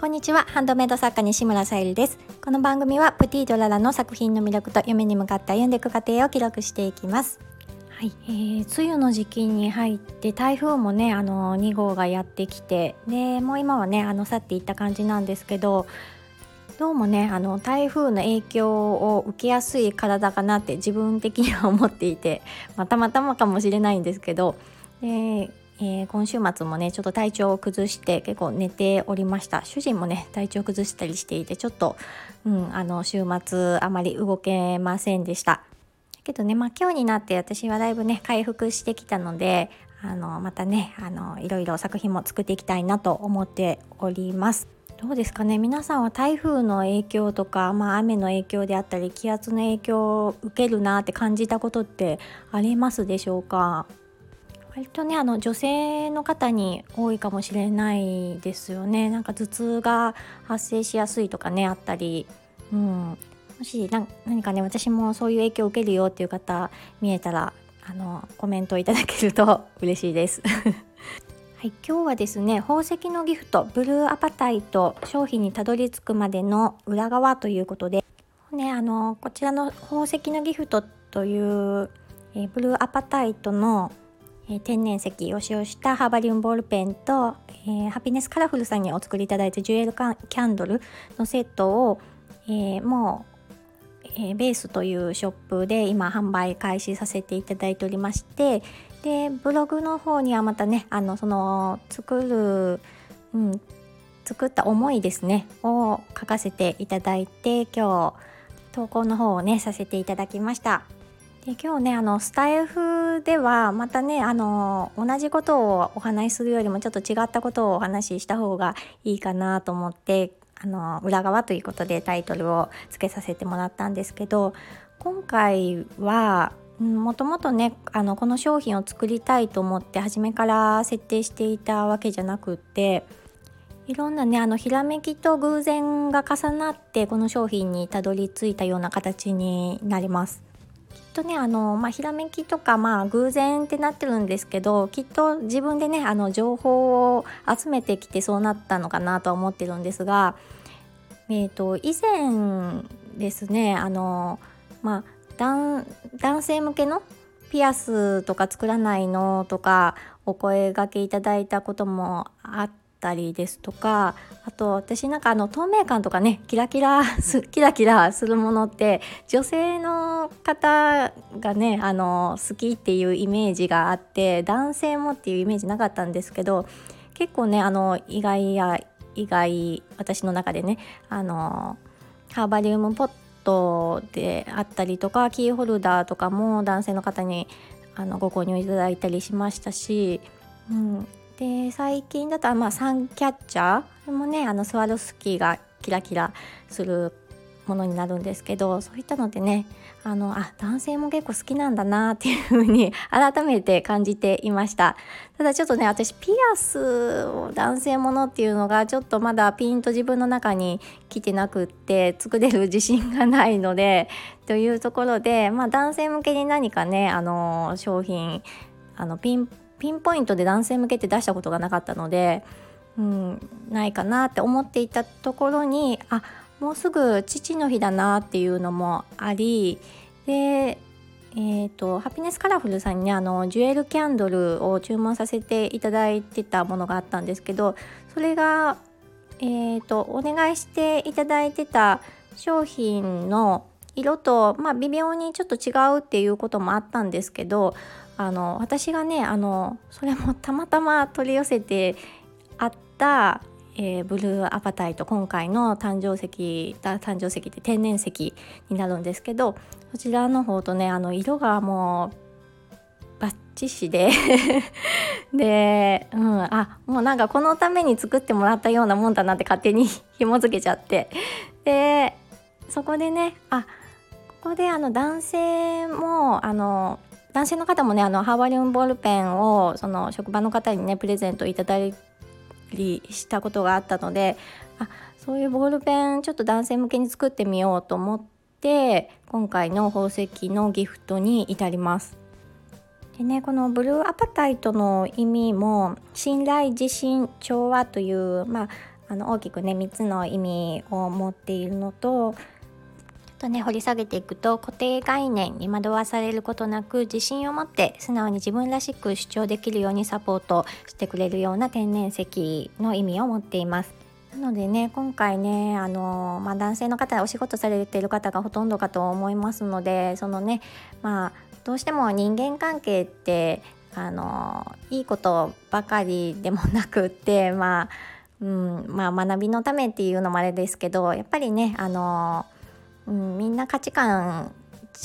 こんにちは。ハンドメイド作家西村さゆりです。この番組はプティドララの作品の魅力と夢に向かって歩んでいく過程を記録していきます。はい、えー、梅雨の時期に入って台風もねあの2号がやってきてでもう今はねあの去っていった感じなんですけどどうもねあの台風の影響を受けやすい体かなって自分的には思っていて、まあ、たまたまかもしれないんですけどでえー、今週末もねちょっと体調を崩して結構寝ておりました。主人もね体調崩したりしていてちょっと、うん、あの週末あまり動けませんでした。けどね、まあ、今日になって私はだいぶね回復してきたのであのまたねあのいろいろ作品も作っていきたいなと思っております。どうですかね皆さんは台風の影響とか、まあ、雨の影響であったり気圧の影響を受けるなって感じたことってありますでしょうか？割とねあの女性の方に多いかもしれないですよね。なんか頭痛が発生しやすいとかねあったり、うん、もし何かね私もそういう影響を受けるよっていう方見えたらあのコメントいただけると 嬉しいです。はい、今日はですね宝石のギフトブルーアパタイト商品にたどり着くまでの裏側ということで、ね、あのこちらの宝石のギフトという、え、ブルーアパタイトのえ、天然石を使用したハーバリウムボールペンと、えー、ハピネスカラフルさんにお作りいただいたジュエルキャンドルのセットを、えー、もう、えベースというショップで今販売開始させていただいておりましてでブログの方にはまたねあのその作る、うん、作った思いですねを書かせていただいて今日投稿の方をねさせていただきました。で今日ねあのスタイフではまたねあの同じことをお話しするよりもちょっと違ったことをお話しした方がいいかなと思ってあの裏側ということでタイトルをつけさせてもらったんですけど今回はもともとねあのこの商品を作りたいと思って初めから設定していたわけじゃなくっていろんなねあのひらめきと偶然が重なってこの商品にたどり着いたような形になります。きっとねあの、まあ、ひらめきとか、まあ、偶然ってなってるんですけどきっと自分でねあの情報を集めてきてそうなったのかなとは思ってるんですが、えーと、以前ですねあの、まあ、男性向けのピアスとか作らないのとかお声がけいただいたこともあっったりですとかあと私なんかあの透明感とかねキラキラキラキラするものって女性の方がねあの好きっていうイメージがあって男性もっていうイメージなかったんですけど結構ねあの意外や意外私の中でねあのハーバリウムポットであったりとかキーホルダーとかも男性の方にあのご購入いただいたりしましたし、うん、で最近だとまあサンキャッチャーもねあのスワロスキーがキラキラするものになるんですけどそういったのでねあのあ男性も結構好きなんだなっていう風に 改めて感じていました。ただちょっとね私ピアスを男性ものっていうのがちょっとまだピンと自分の中に来てなくって作れる自信がないのでというところでまあ男性向けに何かねあの商品あのピンピンポイントで男性向けて出したことがなかったので、うん、ないかなって思っていたところにあもうすぐ父の日だなっていうのもありでえーと、ハピネスカラフルさんにねあのジュエルキャンドルを注文させていただいてたものがあったんですけどそれが、えーと、お願いしていただいてた商品の色と、まあ、微妙にちょっと違うっていうこともあったんですけどあの私がねあのそれもたまたま取り寄せてあった、えー、ブルーアパタイト今回の誕生石誕生石って天然石になるんですけどそちらの方とねあの色がもうバッチシで で、うん、あもうなんかこのために作ってもらったようなもんだなって勝手に紐付けちゃって。でそこでねあここであの男性もあの男性の方もねあのハーバリウムボールペンをその職場の方にねプレゼントいただいりしたことがあったのであそういうボールペンちょっと男性向けに作ってみようと思って今回の宝石のギフトに至ります。でねこのブルーアパタイトの意味も信頼自信調和というまああの大きくね3つの意味を持っているのととね掘り下げていくと固定概念に惑わされることなく自信を持って素直に自分らしく主張できるようにサポートしてくれるような天然石の意味を持っています。なのでね今回ねあの、まあ、男性の方お仕事されている方がほとんどかと思いますのでそのねまあどうしても人間関係ってあのいいことばかりでもなくってまあ、うんまあ、学びのためっていうのもあれですけどやっぱりねあの、うん、みんな価値観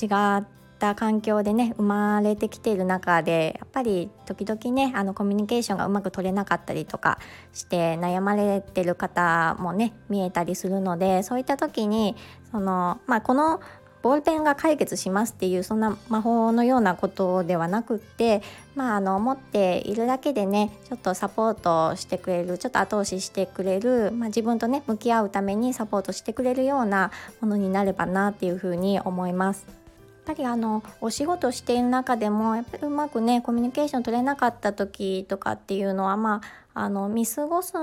違った環境でね生まれてきている中でやっぱり時々ねあのコミュニケーションがうまく取れなかったりとかして悩まれてる方もね見えたりするのでそういった時にその、まあ、このボールペンが解決しますっていうそんな魔法のようなことではなくってまああの持っているだけでねちょっとサポートしてくれるちょっと後押ししてくれる、まあ、自分とね向き合うためにサポートしてくれるようなものになればなっていうふうに思います。っぱりあのお仕事している中でもやっぱりうまくねコミュニケーション取れなかった時とかっていうのはまああの見過ごす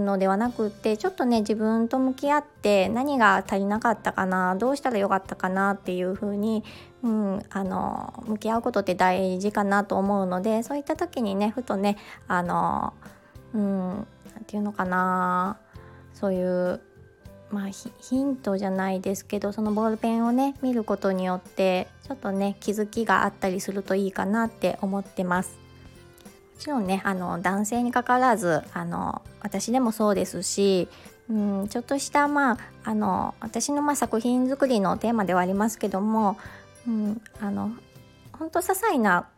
のではなくってちょっとね自分と向き合って何が足りなかったかなどうしたらよかったかなっていうふうに、うん、あの向き合うことって大事かなと思うのでそういった時にねふとねあのうん何て言うのかなそういうまあヒントじゃないですけどそのボールペンをね見ることによってちょっとね気づきがあったりするといいかなって思ってます。もちろんねあの男性にかかわらずあの私でもそうですし、うん、ちょっとしたまああの私のま作品作りのテーマではありますけども、うん、あの本当些細な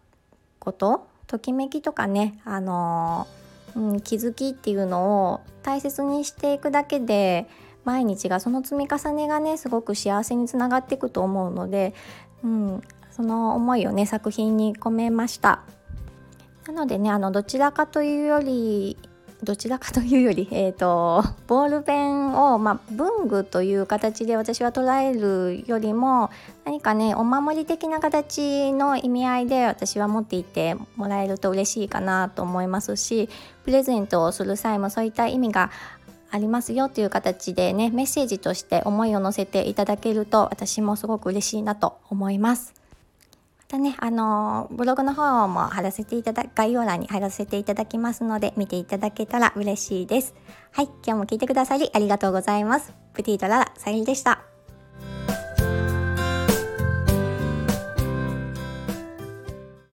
ことときめきとかねあの、うん、気づきっていうのを大切にしていくだけで毎日がその積み重ねがねすごく幸せにつながっていくと思うので、うん、その思いをね作品に込めました。なのでねあのどちらかというよりどちらかというより、えーと、ボールペンを、まあ、文具という形で私は捉えるよりも何かねお守り的な形の意味合いで私は持っていてもらえると嬉しいかなと思いますしプレゼントをする際もそういった意味がありますよという形でねメッセージとして思いを乗せていただけると私もすごく嬉しいなと思います。またね、あのブログの方も貼らせていただ概要欄に貼らせていただきますので見ていただけたら嬉しいです。はい、今日も聞いてくださりありがとうございます。プティーララさゆりでした。